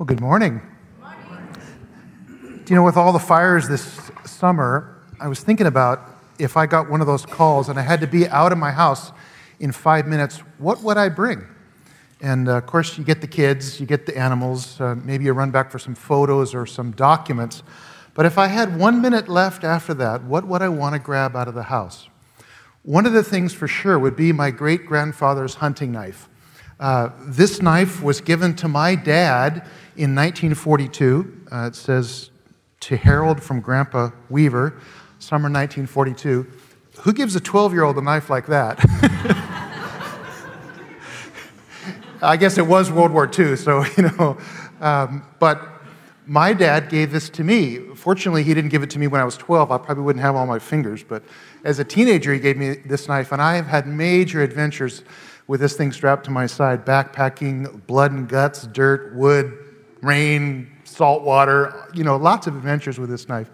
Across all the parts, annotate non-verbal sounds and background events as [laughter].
Well, good morning. Do you know, with all the fires this summer, I was thinking about if I got one of those calls and I had to be out of my house in five minutes, what would I bring? And uh, of course, you get the kids, you get the animals, uh, maybe you run back for some photos or some documents. But if I had one minute left after that, what would I want to grab out of the house? One of the things for sure would be my great grandfather's hunting knife. Uh, this knife was given to my dad in 1942. Uh, it says to Harold from Grandpa Weaver, summer 1942. Who gives a 12 year old a knife like that? [laughs] I guess it was World War II, so, [laughs] you know. Um, but my dad gave this to me. Fortunately, he didn't give it to me when I was 12. I probably wouldn't have all my fingers. But as a teenager, he gave me this knife, and I have had major adventures with this thing strapped to my side, backpacking, blood and guts, dirt, wood, rain, salt water, you know, lots of adventures with this knife.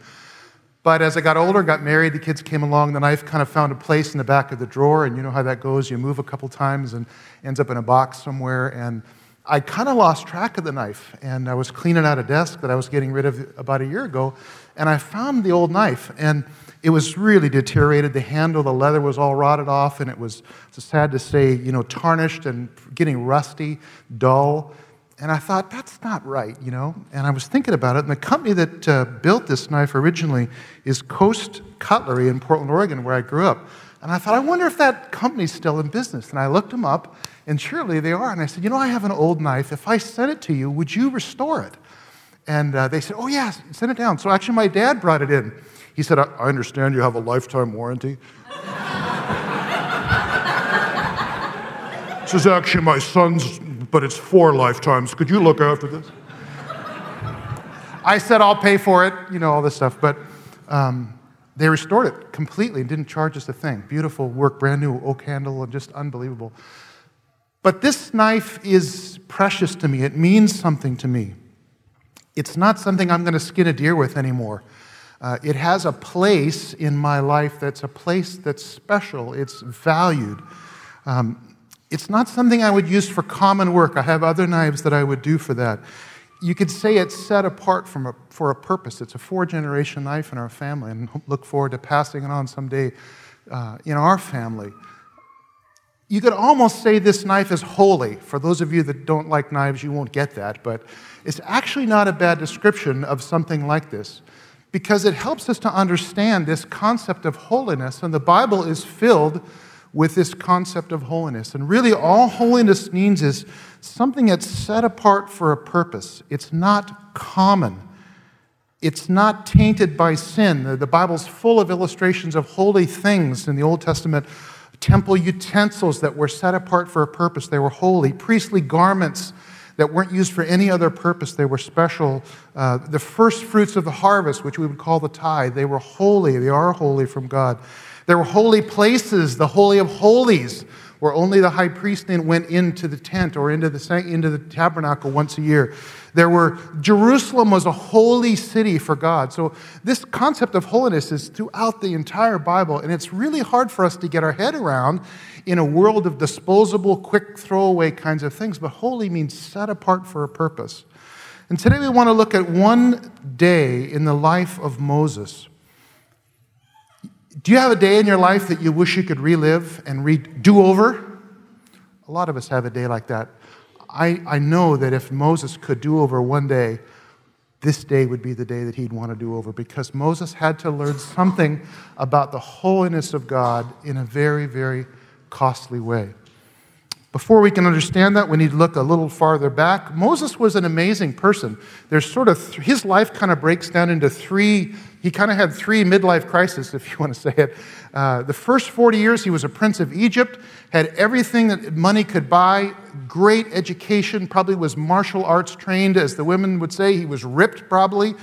But as I got older, got married, the kids came along, the knife kind of found a place in the back of the drawer, and you know how that goes. You move a couple times and ends up in a box somewhere. And I kind of lost track of the knife, and I was cleaning out a desk that I was getting rid of about a year ago, and I found the old knife. And it was really deteriorated. The handle, the leather was all rotted off, and it was, sad to say, you know, tarnished and getting rusty, dull. And I thought, that's not right, you know? And I was thinking about it, and the company that uh, built this knife originally is Coast Cutlery in Portland, Oregon, where I grew up. And I thought, I wonder if that company's still in business. And I looked them up, and surely they are. And I said, You know, I have an old knife. If I sent it to you, would you restore it? And uh, they said, Oh, yes, yeah, send it down. So actually, my dad brought it in. He said, I understand you have a lifetime warranty. this is actually my son's, but it's four lifetimes. Could you look after this? I said, I'll pay for it, you know, all this stuff. But um, they restored it completely and didn't charge us a thing. Beautiful work, brand new oak handle, and just unbelievable. But this knife is precious to me. It means something to me. It's not something I'm going to skin a deer with anymore. Uh, it has a place in my life that's a place that's special, it's valued. Um, it's not something I would use for common work. I have other knives that I would do for that. You could say it's set apart from a, for a purpose. It's a four generation knife in our family, and look forward to passing it on someday uh, in our family. You could almost say this knife is holy. For those of you that don't like knives, you won't get that, but it's actually not a bad description of something like this because it helps us to understand this concept of holiness, and the Bible is filled with this concept of holiness. And really, all holiness means is something that's set apart for a purpose. It's not common, it's not tainted by sin. The Bible's full of illustrations of holy things in the Old Testament. Temple utensils that were set apart for a purpose. They were holy. Priestly garments that weren't used for any other purpose. They were special. Uh, the first fruits of the harvest, which we would call the tithe, they were holy. They are holy from God. There were holy places, the Holy of Holies, where only the high priest then went into the tent or into the, into the tabernacle once a year. There were, Jerusalem was a holy city for God. So, this concept of holiness is throughout the entire Bible, and it's really hard for us to get our head around in a world of disposable, quick throwaway kinds of things. But holy means set apart for a purpose. And today we want to look at one day in the life of Moses. Do you have a day in your life that you wish you could relive and do over? A lot of us have a day like that. I, I know that if Moses could do over one day, this day would be the day that he'd want to do over because Moses had to learn something about the holiness of God in a very, very costly way. Before we can understand that, we need to look a little farther back. Moses was an amazing person. There's sort of, th- his life kind of breaks down into three, he kind of had three midlife crises, [laughs] if you want to say it. Uh, the first 40 years, he was a prince of Egypt, had everything that money could buy, great education, probably was martial arts trained, as the women would say. He was ripped, probably,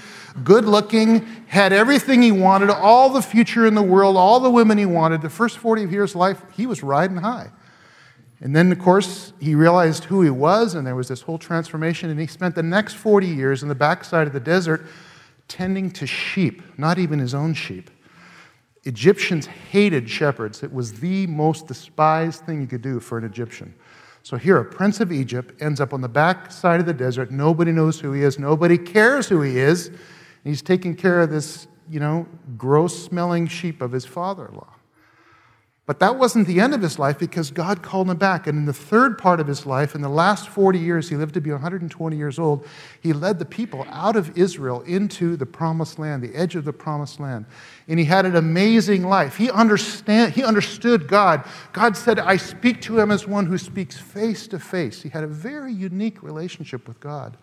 good looking, had everything he wanted, all the future in the world, all the women he wanted. The first 40 years of life, he was riding high. And then, of course, he realized who he was, and there was this whole transformation. And he spent the next 40 years in the backside of the desert tending to sheep, not even his own sheep. Egyptians hated shepherds. It was the most despised thing you could do for an Egyptian. So here, a prince of Egypt ends up on the backside of the desert. Nobody knows who he is. Nobody cares who he is. And he's taking care of this, you know, gross smelling sheep of his father in law. But that wasn't the end of his life because God called him back. And in the third part of his life, in the last 40 years, he lived to be 120 years old, he led the people out of Israel into the promised land, the edge of the promised land. And he had an amazing life. He, understand, he understood God. God said, I speak to him as one who speaks face to face. He had a very unique relationship with God.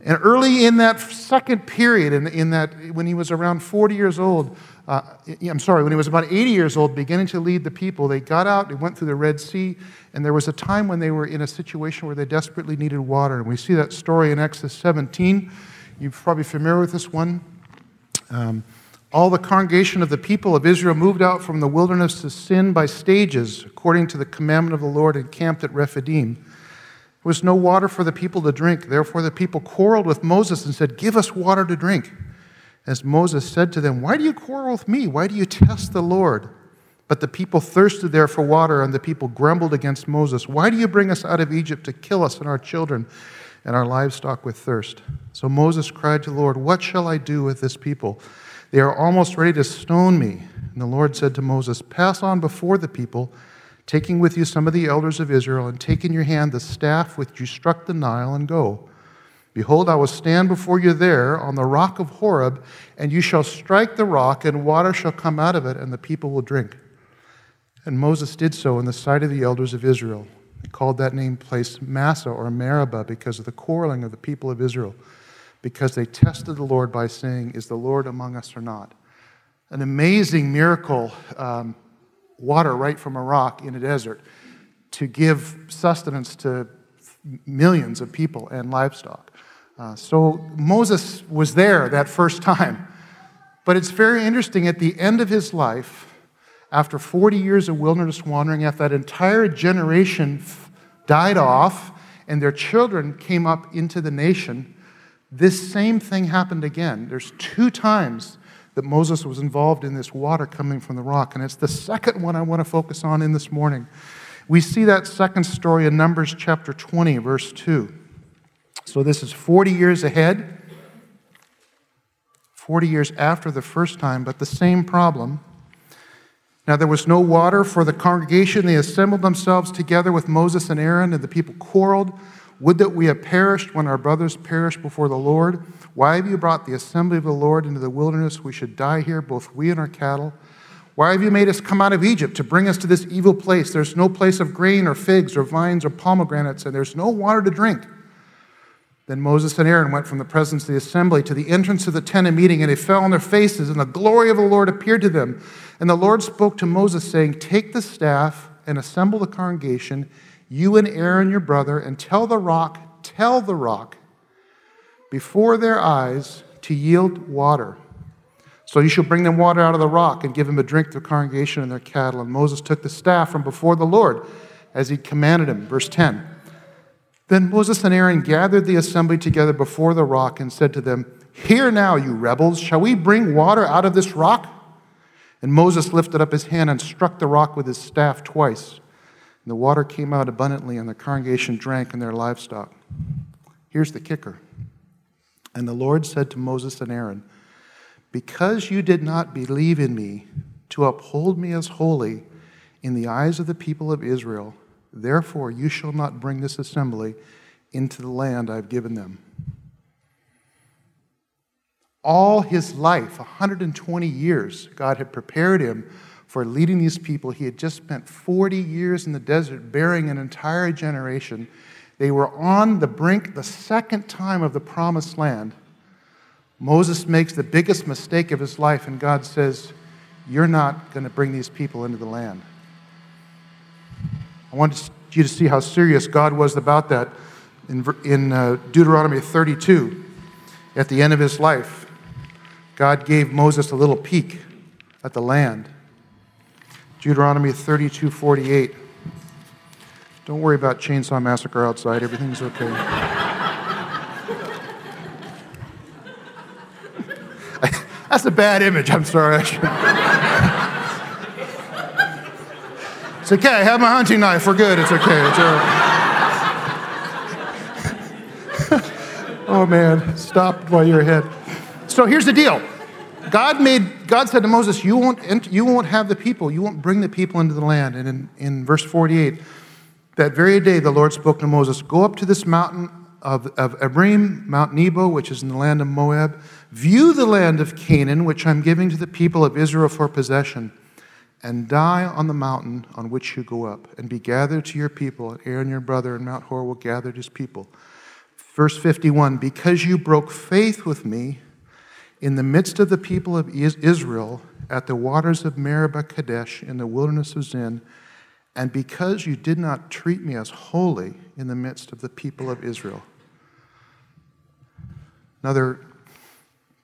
And early in that second period, in, in that, when he was around 40 years old, uh, I'm sorry, when he was about 80 years old, beginning to lead the people, they got out, they went through the Red Sea, and there was a time when they were in a situation where they desperately needed water. And we see that story in Exodus 17. You're probably familiar with this one. Um, all the congregation of the people of Israel moved out from the wilderness to sin by stages, according to the commandment of the Lord, and camped at Rephidim. There was no water for the people to drink. Therefore, the people quarreled with Moses and said, Give us water to drink. As Moses said to them, Why do you quarrel with me? Why do you test the Lord? But the people thirsted there for water, and the people grumbled against Moses. Why do you bring us out of Egypt to kill us and our children and our livestock with thirst? So Moses cried to the Lord, What shall I do with this people? They are almost ready to stone me. And the Lord said to Moses, Pass on before the people, taking with you some of the elders of Israel, and take in your hand the staff with which you struck the Nile, and go. Behold, I will stand before you there on the rock of Horeb, and you shall strike the rock, and water shall come out of it, and the people will drink. And Moses did so in the sight of the elders of Israel. He called that name place Massah or Meribah because of the quarreling of the people of Israel, because they tested the Lord by saying, Is the Lord among us or not? An amazing miracle, um, water right from a rock in a desert to give sustenance to millions of people and livestock. Uh, so Moses was there that first time. But it's very interesting at the end of his life, after 40 years of wilderness wandering, after that entire generation died off and their children came up into the nation, this same thing happened again. There's two times that Moses was involved in this water coming from the rock, and it's the second one I want to focus on in this morning. We see that second story in Numbers chapter 20, verse 2. So this is 40 years ahead, 40 years after the first time, but the same problem. Now there was no water for the congregation. They assembled themselves together with Moses and Aaron, and the people quarreled. Would that we had perished when our brothers perished before the Lord. Why have you brought the assembly of the Lord into the wilderness? We should die here, both we and our cattle. Why have you made us come out of Egypt to bring us to this evil place? There's no place of grain or figs or vines or pomegranates, and there's no water to drink. Then Moses and Aaron went from the presence of the assembly to the entrance of the tent of meeting, and they fell on their faces, and the glory of the Lord appeared to them. And the Lord spoke to Moses, saying, Take the staff and assemble the congregation, you and Aaron your brother, and tell the rock, tell the rock, before their eyes to yield water. So you shall bring them water out of the rock and give them a drink to the congregation and their cattle. And Moses took the staff from before the Lord as he commanded him. Verse 10. Then Moses and Aaron gathered the assembly together before the rock and said to them, Hear now, you rebels, shall we bring water out of this rock? And Moses lifted up his hand and struck the rock with his staff twice. And the water came out abundantly, and the congregation drank and their livestock. Here's the kicker. And the Lord said to Moses and Aaron, Because you did not believe in me to uphold me as holy in the eyes of the people of Israel, Therefore, you shall not bring this assembly into the land I've given them. All his life, 120 years, God had prepared him for leading these people. He had just spent 40 years in the desert, bearing an entire generation. They were on the brink, the second time of the promised land. Moses makes the biggest mistake of his life, and God says, You're not going to bring these people into the land. I want you to see how serious God was about that in, in uh, Deuteronomy 32. At the end of his life, God gave Moses a little peek at the land. Deuteronomy 32 48. Don't worry about Chainsaw Massacre outside, everything's okay. [laughs] That's a bad image, I'm sorry. [laughs] It's okay. I have my hunting knife. We're good. It's okay. It's all right. [laughs] oh man, stop while you're ahead. So here's the deal. God made. God said to Moses, "You won't. You won't have the people. You won't bring the people into the land." And in, in verse 48, that very day, the Lord spoke to Moses, "Go up to this mountain of, of Abarim, Mount Nebo, which is in the land of Moab. View the land of Canaan, which I'm giving to the people of Israel for possession." And die on the mountain on which you go up, and be gathered to your people. And Aaron, your brother, and Mount Hor will gather his people. Verse 51 Because you broke faith with me in the midst of the people of Israel at the waters of Meribah Kadesh in the wilderness of Zin, and because you did not treat me as holy in the midst of the people of Israel. Another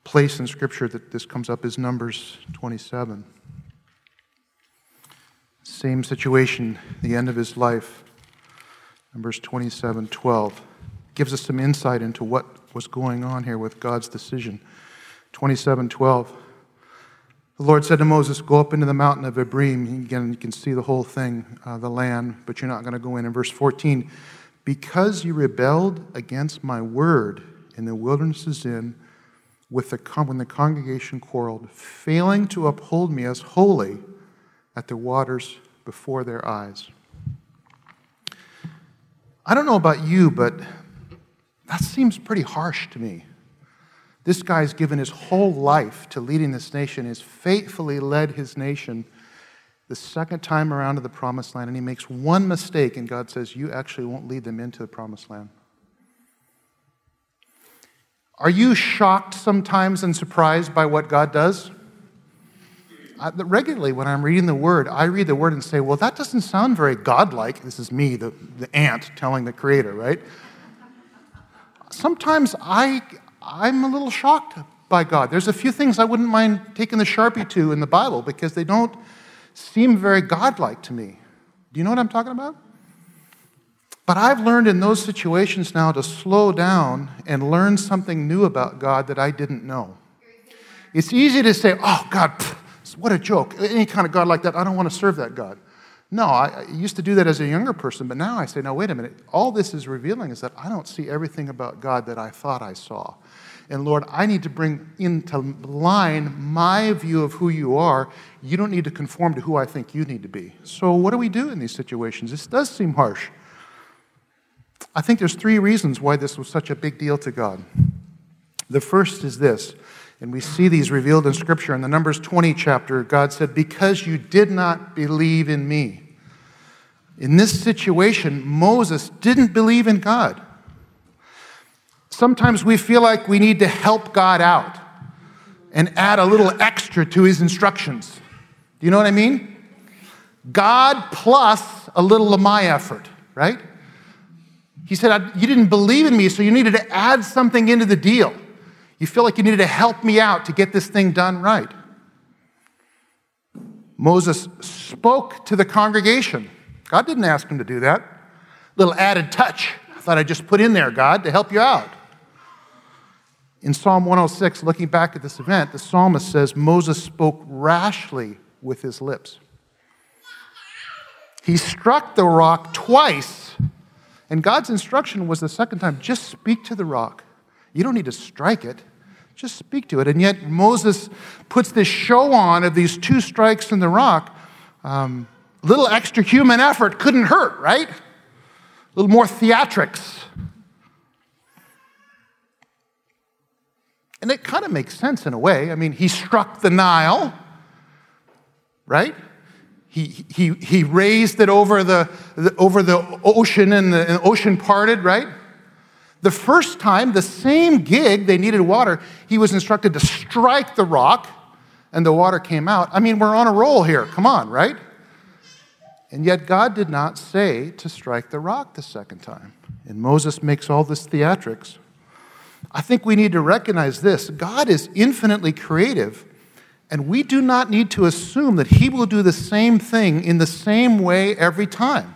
place in Scripture that this comes up is Numbers 27. Same situation, the end of his life. Numbers 27 12 gives us some insight into what was going on here with God's decision. 27 12. The Lord said to Moses, Go up into the mountain of Abarim. Again, you can see the whole thing, uh, the land, but you're not going to go in. In verse 14, because you rebelled against my word in the wilderness of Zin, with the, when the congregation quarreled, failing to uphold me as holy, at the waters before their eyes. I don't know about you, but that seems pretty harsh to me. This guy's given his whole life to leading this nation, has faithfully led his nation the second time around to the promised land, and he makes one mistake, and God says, You actually won't lead them into the promised land. Are you shocked sometimes and surprised by what God does? I, regularly when I'm reading the word, I read the word and say, well, that doesn't sound very godlike. This is me, the, the ant, telling the creator, right? Sometimes I, I'm a little shocked by God. There's a few things I wouldn't mind taking the Sharpie to in the Bible because they don't seem very godlike to me. Do you know what I'm talking about? But I've learned in those situations now to slow down and learn something new about God that I didn't know. It's easy to say, oh, God, pff, what a joke. Any kind of God like that, I don't want to serve that God. No, I, used to do that as a younger person, but now I say, no, wait a minute. All this is revealing is that I don't see everything about God that I thought I saw. And Lord, I need to bring into line my view of who you are. You don't need to conform to who I think you need to be. So, what do we do in these situations? This does seem harsh. I think there's three reasons why this was such a big deal to God. The first is this and we see these revealed in Scripture. In the Numbers 20 chapter, God said, Because you did not believe in me. In this situation, Moses didn't believe in God. Sometimes we feel like we need to help God out and add a little extra to his instructions. Do you know what I mean? God plus a little of my effort, right? He said, You didn't believe in me, so you needed to add something into the deal. You feel like you needed to help me out to get this thing done right. Moses spoke to the congregation. God didn't ask him to do that. Little added touch. I thought I'd just put in there, God, to help you out. In Psalm 106, looking back at this event, the psalmist says Moses spoke rashly with his lips. He struck the rock twice, and God's instruction was the second time just speak to the rock. You don't need to strike it. Just speak to it. And yet, Moses puts this show on of these two strikes in the rock. Um, little extra human effort couldn't hurt, right? A little more theatrics. And it kind of makes sense in a way. I mean, he struck the Nile, right? He, he, he raised it over the, the over the ocean and the, and the ocean parted, right? The first time, the same gig, they needed water, he was instructed to strike the rock and the water came out. I mean, we're on a roll here. Come on, right? And yet, God did not say to strike the rock the second time. And Moses makes all this theatrics. I think we need to recognize this God is infinitely creative, and we do not need to assume that He will do the same thing in the same way every time.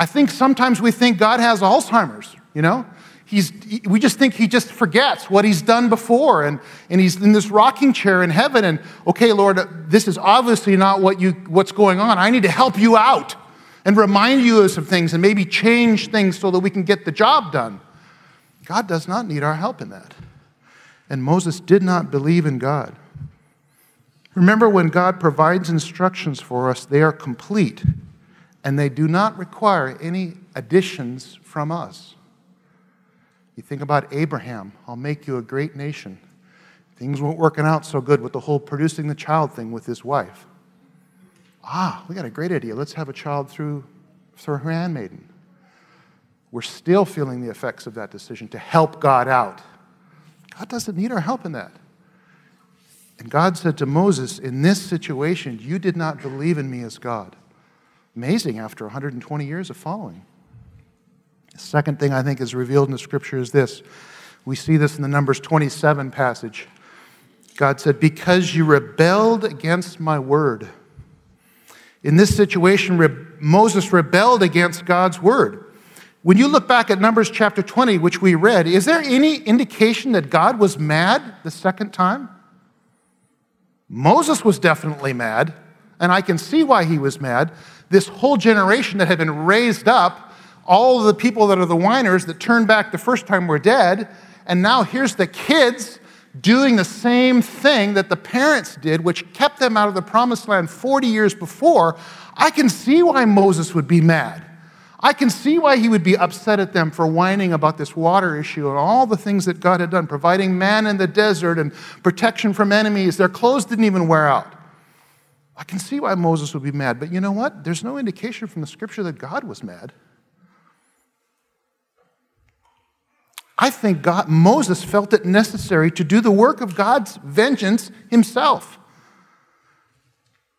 I think sometimes we think God has Alzheimer's, you know? he's, we just think he just forgets what he's done before. And, and he's in this rocking chair in heaven. And, okay, Lord, this is obviously not what you, what's going on. I need to help you out and remind you of some things and maybe change things so that we can get the job done. God does not need our help in that. And Moses did not believe in God. Remember, when God provides instructions for us, they are complete and they do not require any additions from us. You think about Abraham, I'll make you a great nation. Things weren't working out so good with the whole producing the child thing with his wife. Ah, we got a great idea. Let's have a child through, through her handmaiden. We're still feeling the effects of that decision to help God out. God doesn't need our help in that. And God said to Moses, In this situation, you did not believe in me as God. Amazing after 120 years of following. The second thing I think is revealed in the scripture is this. We see this in the Numbers 27 passage. God said, Because you rebelled against my word. In this situation, Re- Moses rebelled against God's word. When you look back at Numbers chapter 20, which we read, is there any indication that God was mad the second time? Moses was definitely mad, and I can see why he was mad this whole generation that had been raised up, all of the people that are the whiners that turned back the first time were dead, and now here's the kids doing the same thing that the parents did, which kept them out of the promised land 40 years before. I can see why Moses would be mad. I can see why he would be upset at them for whining about this water issue and all the things that God had done, providing man in the desert and protection from enemies. Their clothes didn't even wear out. I can see why Moses would be mad, but you know what? There's no indication from the scripture that God was mad. I think God, Moses felt it necessary to do the work of God's vengeance himself.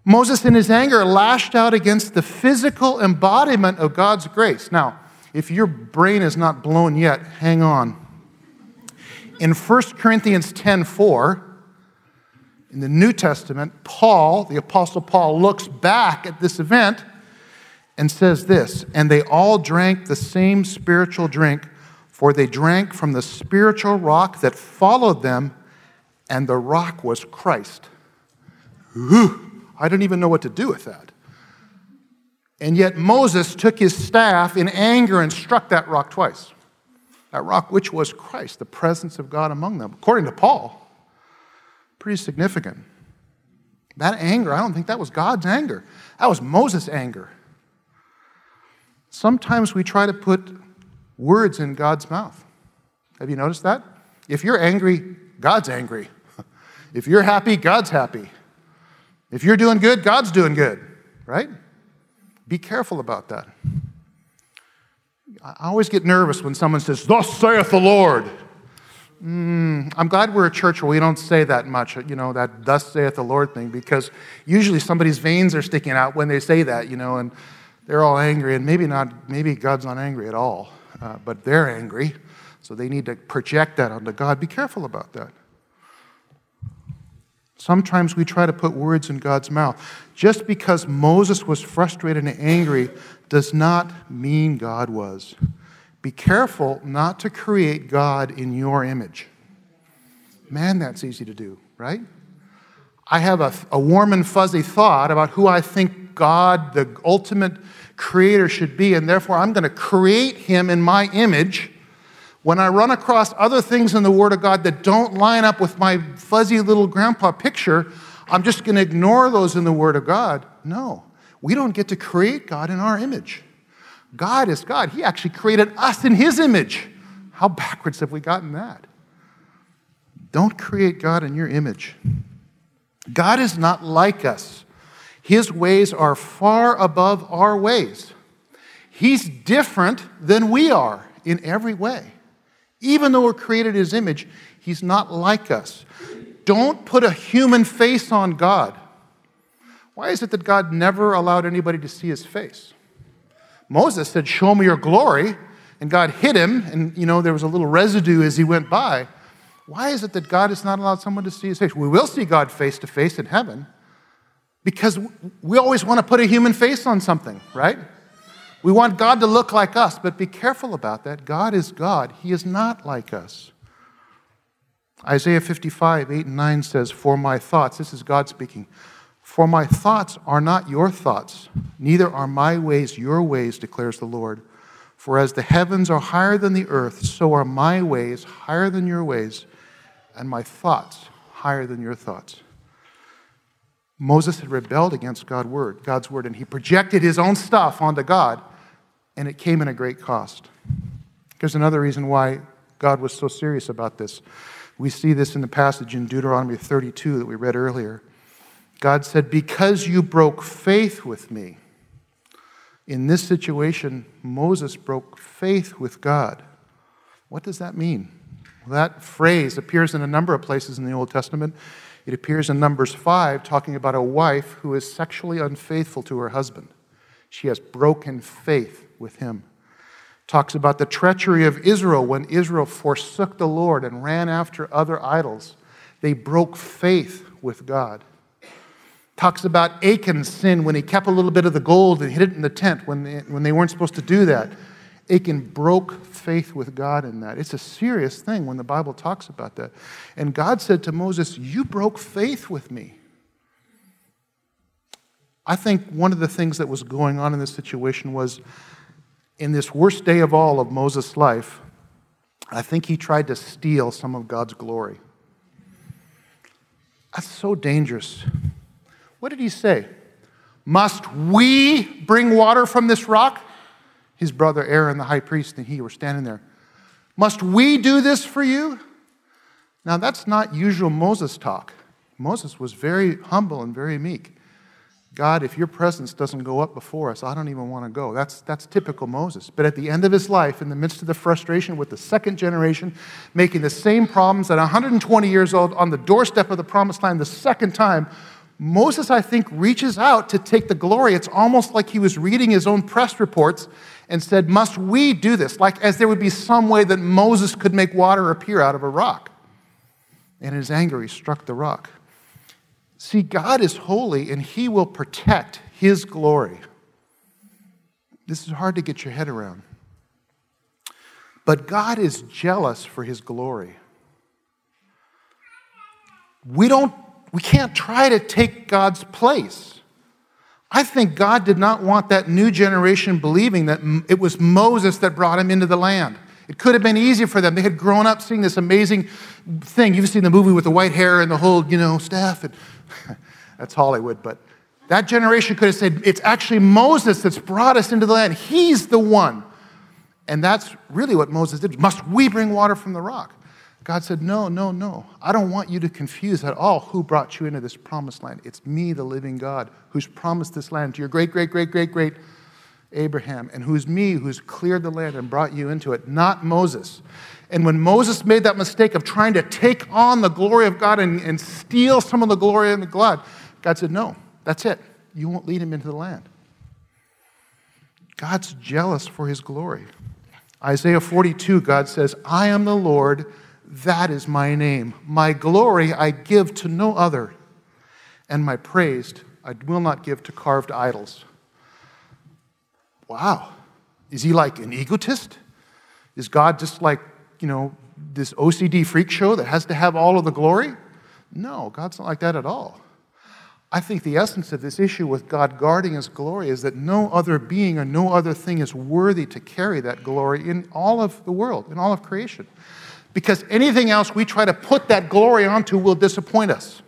Moses, in his anger, lashed out against the physical embodiment of God's grace. Now, if your brain is not blown yet, hang on. In 1 Corinthians 10 4, in the New Testament, Paul, the Apostle Paul, looks back at this event and says this And they all drank the same spiritual drink, for they drank from the spiritual rock that followed them, and the rock was Christ. Whew, I don't even know what to do with that. And yet Moses took his staff in anger and struck that rock twice. That rock, which was Christ, the presence of God among them, according to Paul. Pretty significant. That anger, I don't think that was God's anger. That was Moses' anger. Sometimes we try to put words in God's mouth. Have you noticed that? If you're angry, God's angry. [laughs] If you're happy, God's happy. If you're doing good, God's doing good, right? Be careful about that. I always get nervous when someone says, Thus saith the Lord. Mm, I'm glad we're a church where we don't say that much, you know, that thus saith the Lord thing, because usually somebody's veins are sticking out when they say that, you know, and they're all angry, and maybe not, maybe God's not angry at all, uh, but they're angry, so they need to project that onto God. Be careful about that. Sometimes we try to put words in God's mouth. Just because Moses was frustrated and angry does not mean God was. Be careful not to create God in your image. Man, that's easy to do, right? I have a, a, warm and fuzzy thought about who I think God, the ultimate creator, should be, and therefore I'm going to create him in my image. When I run across other things in the Word of God that don't line up with my fuzzy little grandpa picture, I'm just going to ignore those in the Word of God. No, we don't get to create God in our image. God is God. He actually created us in His image. How backwards have we gotten that? Don't create God in your image. God is not like us. His ways are far above our ways. He's different than we are in every way. Even though we're created in His image, He's not like us. Don't put a human face on God. Why is it that God never allowed anybody to see His face? Moses said, Show me your glory. And God hid him, and you know, there was a little residue as he went by. Why is it that God has not allowed someone to see his face? We will see God face to face in heaven because we always want to put a human face on something, right? We want God to look like us, but be careful about that. God is God, He is not like us. Isaiah 55, 8 and 9 says, For my thoughts, this is God speaking, for my thoughts are not your thoughts, neither are my ways your ways, declares the Lord. For as the heavens are higher than the earth, so are my ways higher than your ways, and my thoughts higher than your thoughts. Moses had rebelled against God's word, God's word, and he projected his own stuff onto God, and it came at a great cost. There's another reason why God was so serious about this. We see this in the passage in Deuteronomy 32 that we read earlier. God said, Because you broke faith with me. In this situation, Moses broke faith with God. What does that mean? Well, that phrase appears in a number of places in the Old Testament. It appears in Numbers 5, talking about a wife who is sexually unfaithful to her husband. She has broken faith with him talks about the treachery of Israel when Israel forsook the Lord and ran after other idols. They broke faith with God. Talks about Achan's sin when he kept a little bit of the gold and hid it in the tent when they, when they weren't supposed to do that. Achan broke faith with God in that. It's a serious thing when the Bible talks about that. And God said to Moses, You broke faith with me. I think one of the things that was going on in this situation was in this worst day of all of Moses' life, I think he tried to steal some of God's glory. That's so dangerous. What did he say? Must we bring water from this rock? His brother Aaron, the high priest, and he were standing there. Must we do this for you? Now, that's not usual Moses talk. Moses was very humble and very meek. God, if your presence doesn't go up before us, I don't even want to go. That's, that's typical Moses. But at the end of his life, in the midst of the frustration with the second generation, making the same problems at 120 years old on the doorstep of the promised land the second time, Moses, I think, reaches out to take the glory. It's almost like he was reading his own press reports and said, Must we do this? Like as there would be some way that Moses could make water appear out of a rock. And in his anger, he struck the rock. See, God is holy and He will protect His glory. This is hard to get your head around. But God is jealous for His glory. We, don't, we can't try to take God's place. I think God did not want that new generation believing that it was Moses that brought him into the land. It could have been easier for them. They had grown up seeing this amazing thing. You've seen the movie with the white hair and the whole, you know, staff. And [laughs] that's Hollywood, but that generation could have said, It's actually Moses that's brought us into the land. He's the one. And that's really what Moses did. Must we bring water from the rock? God said, No, no, no. I don't want you to confuse at all who brought you into this promised land. It's me, the living God, who's promised this land to your great, great, great, great, great Abraham, and who's me, who's cleared the land and brought you into it, not Moses. And when Moses made that mistake of trying to take on the glory of God and, and steal some of the glory and the God, God said, No, that's it. You won't lead him into the land. God's jealous for his glory. Isaiah 42, God says, I am the Lord, that is my name. My glory I give to no other, and my praise I will not give to carved idols. Wow. Is he like an egotist? Is God just like you know, this OCD freak show that has to have all of the glory? No, God's not like that at all. I think the essence of this issue with God guarding his glory is that no other being or no other thing is worthy to carry that glory in all of the world, in all of creation. Because anything else we try to put that glory onto will disappoint us.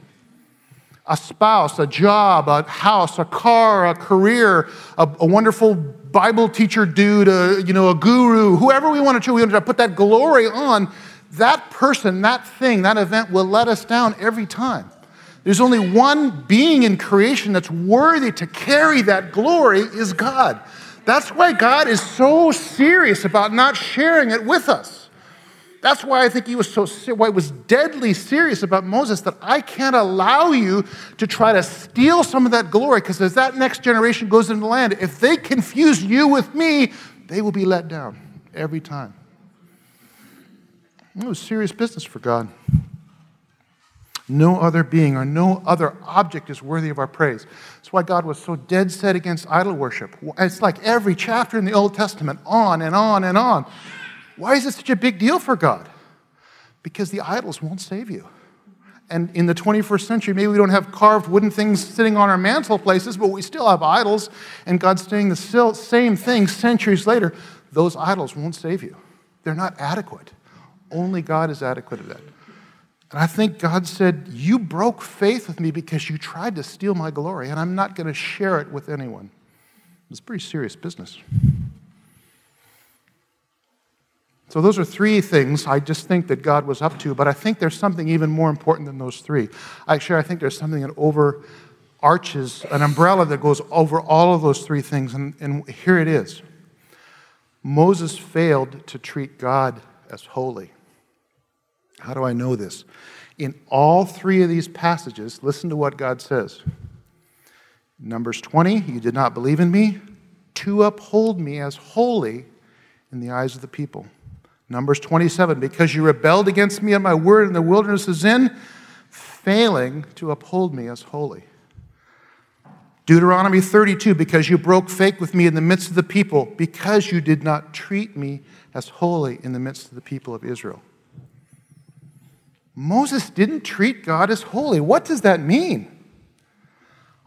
A spouse, a job, a house, a car, a career, a, a wonderful Bible teacher dude, a, you know, a guru, whoever we want to we want to put that glory on, that person, that thing, that event will let us down every time. There's only one being in creation that's worthy to carry that glory is God. That's why God is so serious about not sharing it with us. That's why I think he was so why he was deadly serious about Moses that I can't allow you to try to steal some of that glory because as that next generation goes into the land, if they confuse you with me, they will be let down every time. It was serious business for God. No other being or no other object is worthy of our praise. That's why God was so dead set against idol worship. It's like every chapter in the Old Testament, on and on and on. Why is it such a big deal for God? Because the idols won't save you. And in the 21st century, maybe we don't have carved wooden things sitting on our mantle places, but we still have idols. And God's saying the same thing centuries later. Those idols won't save you, they're not adequate. Only God is adequate at that. And I think God said, You broke faith with me because you tried to steal my glory, and I'm not going to share it with anyone. It's pretty serious business. So, those are three things I just think that God was up to, but I think there's something even more important than those three. Actually, I think there's something that overarches an umbrella that goes over all of those three things, and, and here it is Moses failed to treat God as holy. How do I know this? In all three of these passages, listen to what God says. Numbers 20, you did not believe in me, to uphold me as holy in the eyes of the people. Numbers 27, because you rebelled against me and my word in the wilderness of Zin, failing to uphold me as holy. Deuteronomy 32, because you broke faith with me in the midst of the people, because you did not treat me as holy in the midst of the people of Israel. Moses didn't treat God as holy. What does that mean?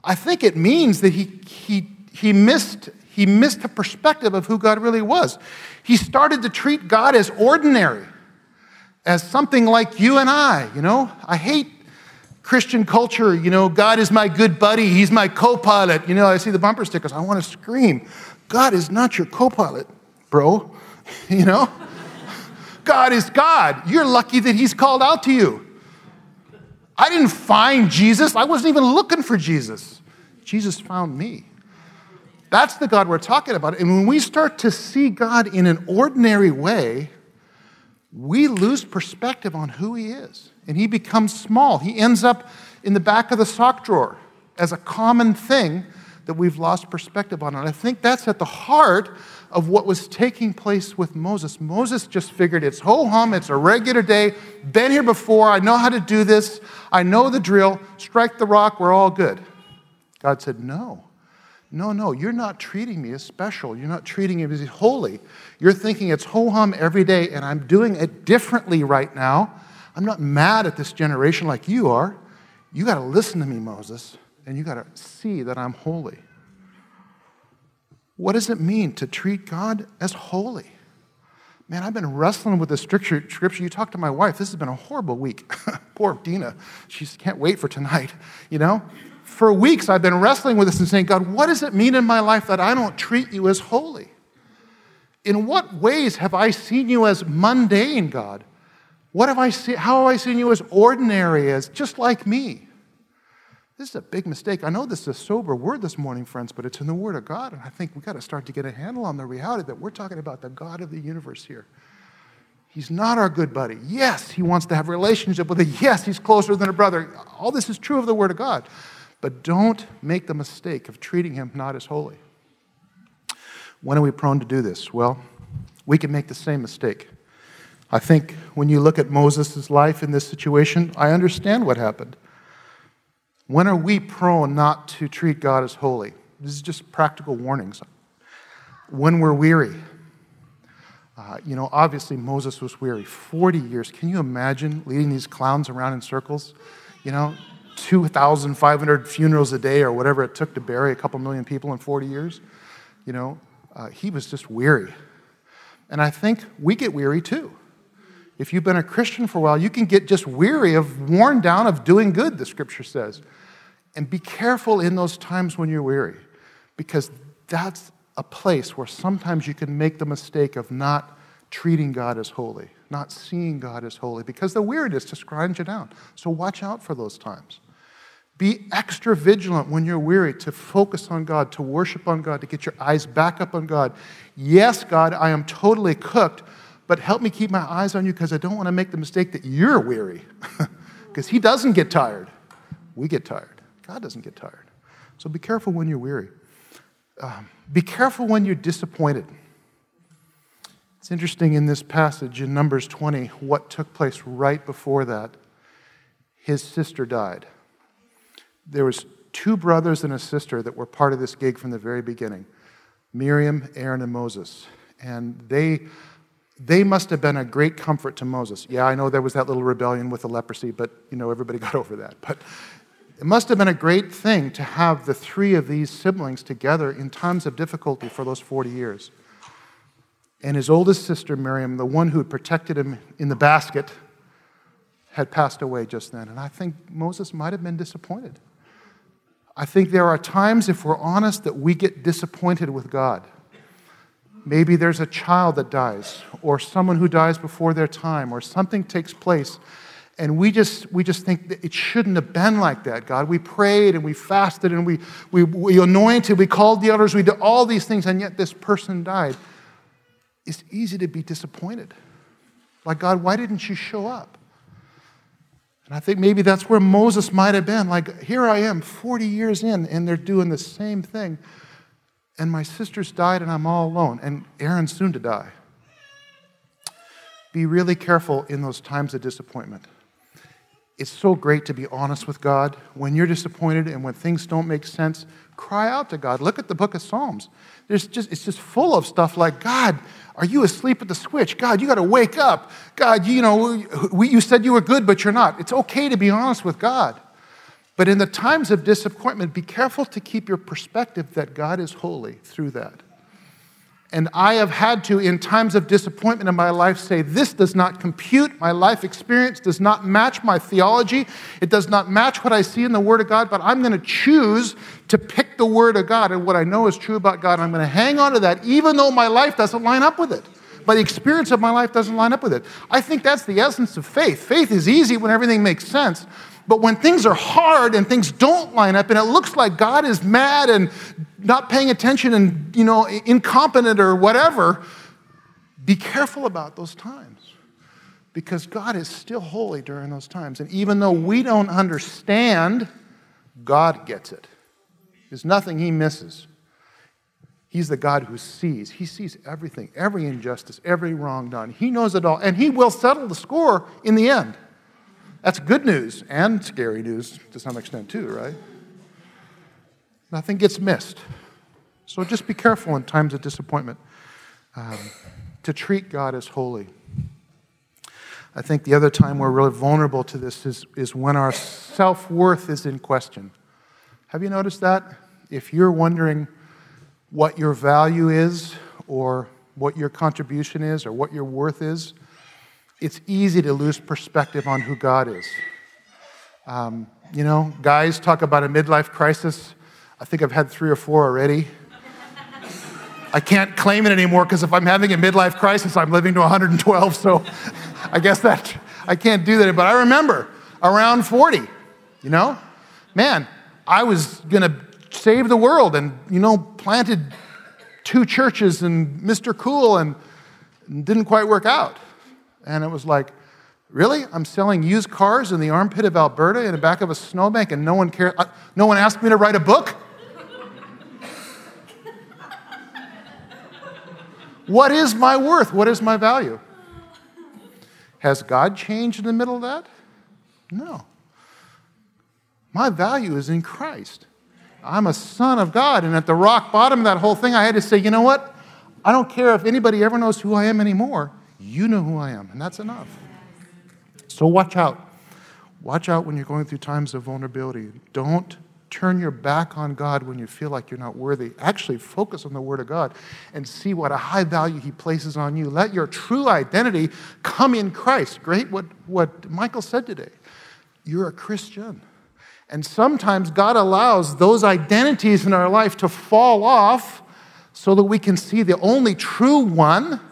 I think it means that he, he, he, missed, he missed the perspective of who God really was. He started to treat God as ordinary, as something like you and I. You know, I hate Christian culture. You know, God is my good buddy, He's my co pilot. You know, I see the bumper stickers, I want to scream. God is not your co pilot, bro. [laughs] you know? God is God. You're lucky that He's called out to you. I didn't find Jesus, I wasn't even looking for Jesus. Jesus found me. That's the God we're talking about. And when we start to see God in an ordinary way, we lose perspective on who He is. And He becomes small. He ends up in the back of the sock drawer as a common thing that we've lost perspective on. And I think that's at the heart of what was taking place with Moses. Moses just figured it's ho hum, it's a regular day, been here before, I know how to do this, I know the drill, strike the rock, we're all good. God said, No. No, no, you're not treating me as special. You're not treating me as holy. You're thinking it's ho hum every day, and I'm doing it differently right now. I'm not mad at this generation like you are. You got to listen to me, Moses, and you got to see that I'm holy. What does it mean to treat God as holy? Man, I've been wrestling with the scripture. scripture. You talk to my wife, this has been a horrible week. [laughs] Poor Dina. She can't wait for tonight, [laughs] you know? For weeks, I've been wrestling with this and saying, God, what does it mean in my life that I don't treat you as holy? In what ways have I seen you as mundane, God? What have I seen, how have I seen you as ordinary, as just like me? This is a big mistake. I know this is a sober word this morning, friends, but it's in the Word of God, and I think we've got to start to get a handle on the reality that we're talking about the God of the universe here. He's not our good buddy. Yes, he wants to have a relationship with us. Yes, he's closer than a brother. All this is true of the Word of God. But don't make the mistake of treating him not as holy. When are we prone to do this? Well, we can make the same mistake. I think when you look at Moses' life in this situation, I understand what happened. When are we prone not to treat God as holy? This is just practical warnings. When we're weary. Uh, you know, obviously Moses was weary. 40 years. Can you imagine leading these clowns around in circles? You know, 2,500 funerals a day or whatever it took to bury a couple million people in 40 years. You know, uh, he was just weary. And I think we get weary too. If you've been a Christian for a while, you can get just weary of, worn down of doing good, the scripture says. And be careful in those times when you're weary, because that's a place where sometimes you can make the mistake of not treating God as holy, not seeing God as holy, because the weariness just grinds you down. So watch out for those times. Be extra vigilant when you're weary to focus on God, to worship on God, to get your eyes back up on God. Yes, God, I am totally cooked, but help me keep my eyes on you because I don't want to make the mistake that you're weary. [laughs] Because He doesn't get tired. We get tired. God doesn't get tired. So be careful when you're weary. Um, be careful when you're disappointed. It's interesting in this passage in Numbers 20 what took place right before that. his sister died. There was two brothers and a sister that were part of this gig from the very beginning. Miriam, Aaron, and Moses. And they they must have been a great comfort to Moses. Yeah, I know there was that little rebellion with the leprosy, but you know everybody [laughs] got over that. But it must have been a great thing to have the three of these siblings together in times of difficulty for those 40 years. And his oldest sister, Miriam, the one who had protected him in the basket, had passed away just then. And I think Moses might have been disappointed. I think there are times, if we're honest, that we get disappointed with God. Maybe there's a child that dies, or someone who dies before their time, or something takes place and we just, we just think that it shouldn't have been like that, God. We prayed and we fasted and we, we, we anointed, we called the elders, we did all these things, and yet this person died. It's easy to be disappointed. Like, God, why didn't you show up? And I think maybe that's where Moses might have been. Like, here I am, 40 years in, and they're doing the same thing. And my sister's died, and I'm all alone. And Aaron's soon to die. Be really careful in those times of disappointment it's so great to be honest with God. When you're disappointed and when things don't make sense, cry out to God. Look at the book of Psalms. There's just, it's just full of stuff like, God, are you asleep at the switch? God, you got to wake up. God, you know, we, you said you were good, but you're not. It's okay to be honest with God. But in the times of disappointment, be careful to keep your perspective that God is holy through that. And I have had to, in times of disappointment in my life, say, This does not compute. My life experience does not match my theology. It does not match what I see in the Word of God, but I'm going to choose to pick the Word of God and what I know is true about God. I'm going to hang on to that, even though my life doesn't line up with it. But the experience of my life doesn't line up with it. I think that's the essence of faith. Faith is easy when everything makes sense. But when things are hard and things don't line up and it looks like God is mad and not paying attention and, you know, incompetent or whatever, be careful about those times because God is still holy during those times. And even though we don't understand, God gets it. There's nothing He misses. He's the God who sees. He sees everything, every injustice, every wrong done. He knows it all, and He will settle the score in the end. That's good news and scary news to some extent, too, right? Nothing gets missed. So just be careful in times of disappointment um, to treat God as holy. I think the other time we're really vulnerable to this is, is when our self worth is in question. Have you noticed that? If you're wondering what your value is, or what your contribution is, or what your worth is, it's easy to lose perspective on who God is. Um, you know, guys talk about a midlife crisis. I think I've had three or four already. I can't claim it anymore because if I'm having a midlife crisis, I'm living to 112. So [laughs] I guess that I can't do that. But I remember around 40, you know, man, I was going to save the world and, you know, planted two churches and Mr. Cool and didn't quite work out. And it was like, really? I'm selling used cars in the armpit of Alberta in the back of a snowbank and no one cares? Uh, no one asked me to write a book? what is my worth? What is my value? Has God changed in the middle of that? No. My value is in Christ. I'm a son of God. And at the rock bottom of that whole thing, I had to say, you know what? I don't care if anybody ever knows who I am anymore. You know who I am, and that's enough. So watch out. Watch out when you're going through times of vulnerability. Don't turn your back on God when you feel like you're not worthy. Actually, focus on the Word of God and see what a high value He places on you. Let your true identity come in Christ. Great what, what Michael said today. You're a Christian. And sometimes God allows those identities in our life to fall off so that we can see the only true one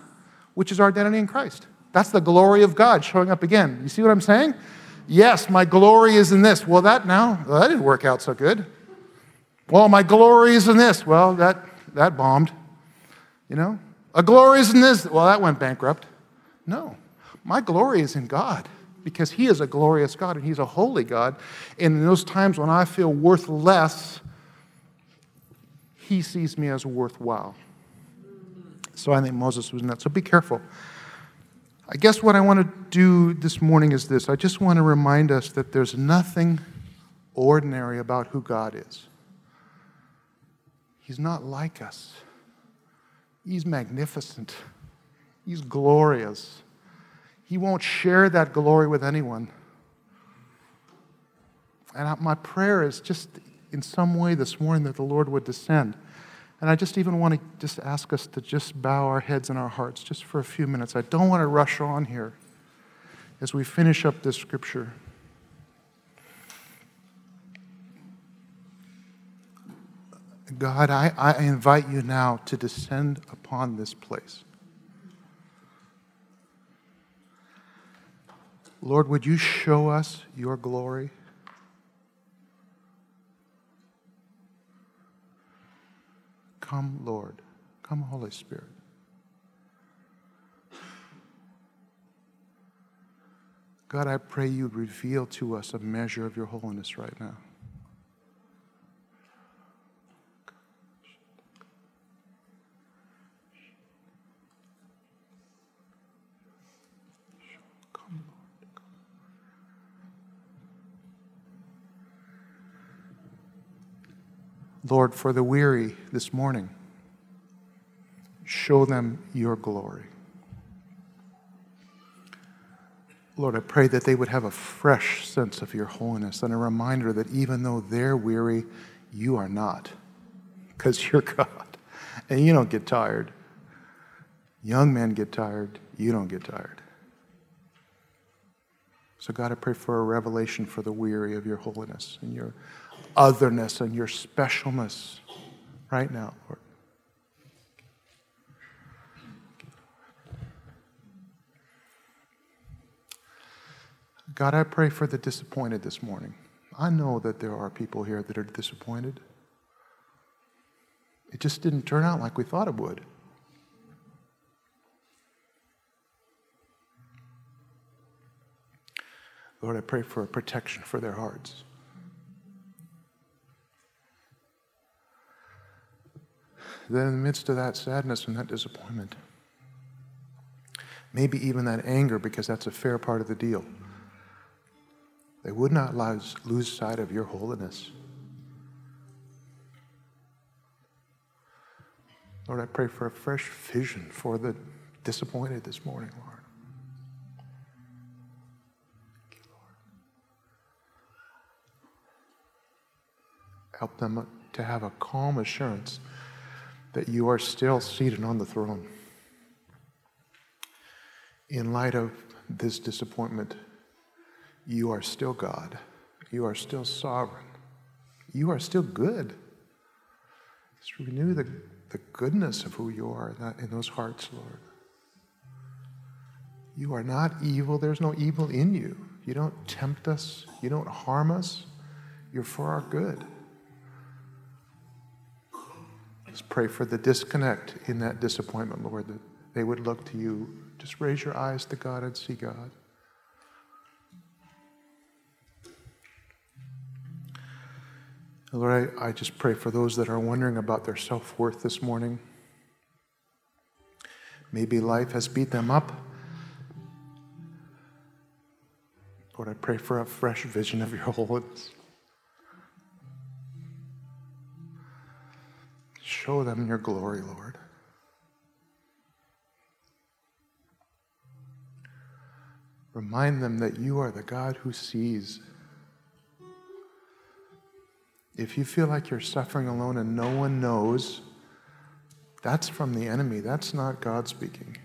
which is our identity in Christ. That's the glory of God showing up again. You see what I'm saying? Yes, my glory is in this. Well, that now, well, that didn't work out so good. Well, my glory is in this. Well, that, that bombed. You know? A glory is in this. Well, that went bankrupt. No. My glory is in God because He is a glorious God and He's a holy God. And in those times when I feel worth less, He sees me as worthwhile. So I think Moses was in that. So be careful. I guess what I want to do this morning is this I just want to remind us that there's nothing ordinary about who God is. He's not like us, He's magnificent, He's glorious. He won't share that glory with anyone. And my prayer is just in some way this morning that the Lord would descend. And I just even want to just ask us to just bow our heads and our hearts just for a few minutes. I don't want to rush on here as we finish up this scripture. God, I, I invite you now to descend upon this place. Lord, would you show us your glory? Come, Lord. Come, Holy Spirit. God, I pray you reveal to us a measure of your holiness right now. Lord, for the weary this morning, show them your glory. Lord, I pray that they would have a fresh sense of your holiness and a reminder that even though they're weary, you are not, because you're [laughs] God and you don't get tired. Young men get tired, you don't get tired. So, God, I pray for a revelation for the weary of your holiness and your otherness and your specialness right now, Lord. God, I pray for the disappointed this morning. I know that there are people here that are disappointed. It just didn't turn out like we thought it would. Lord, I pray for a protection for their hearts. Then, in the midst of that sadness and that disappointment, maybe even that anger, because that's a fair part of the deal, they would not lose, sight of your holiness. Lord, I pray for a fresh vision for the disappointed this morning, Lord. You, Lord. Help them to have a calm assurance that you are still seated on the throne. In light of this disappointment, you are still God. You are still sovereign. You are still good. Just renew the, the goodness of who you are in, that, in those hearts, Lord. You are not evil. There's no evil in you. You don't tempt us. You don't harm us. You're for our good. Pray for the disconnect in that disappointment, Lord, that they would look to you. Just raise your eyes to God and see God. Lord, I, I just pray for those that are wondering about their self worth this morning. Maybe life has beat them up. Lord, I pray for a fresh vision of your [laughs] holiness. Show them your glory, Lord. Remind them that you are the God who sees. If you feel like you're suffering alone and no one knows, that's from the enemy. That's not God speaking.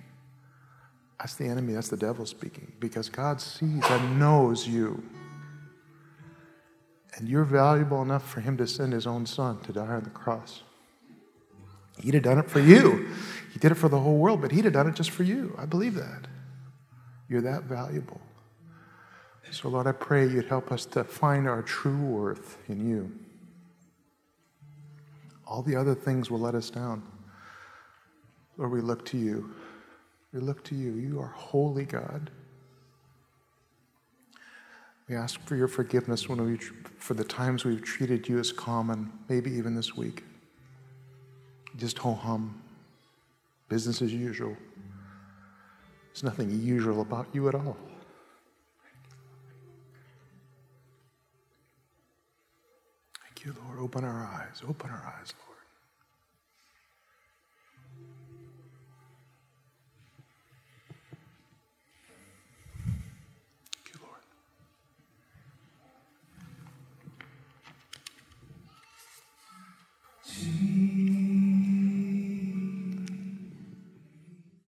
That's the enemy. That's the devil speaking. Because God sees and knows you. And you're valuable enough for him to send his own son to die on the cross. He'd have done it for you. He did it for the whole world, but he'd have done it just for you. I believe that. You're that valuable. So, Lord, I pray you'd help us to find our true worth in you. All the other things will let us down. Lord, we look to you. We look to you. You are holy God. We ask for your forgiveness when we, for the times we've treated you as common, maybe even this week just ho hum, business as usual. There's nothing usual about you at all. Thank you, Lord. Open our eyes. Open our eyes, Lord. Jesus.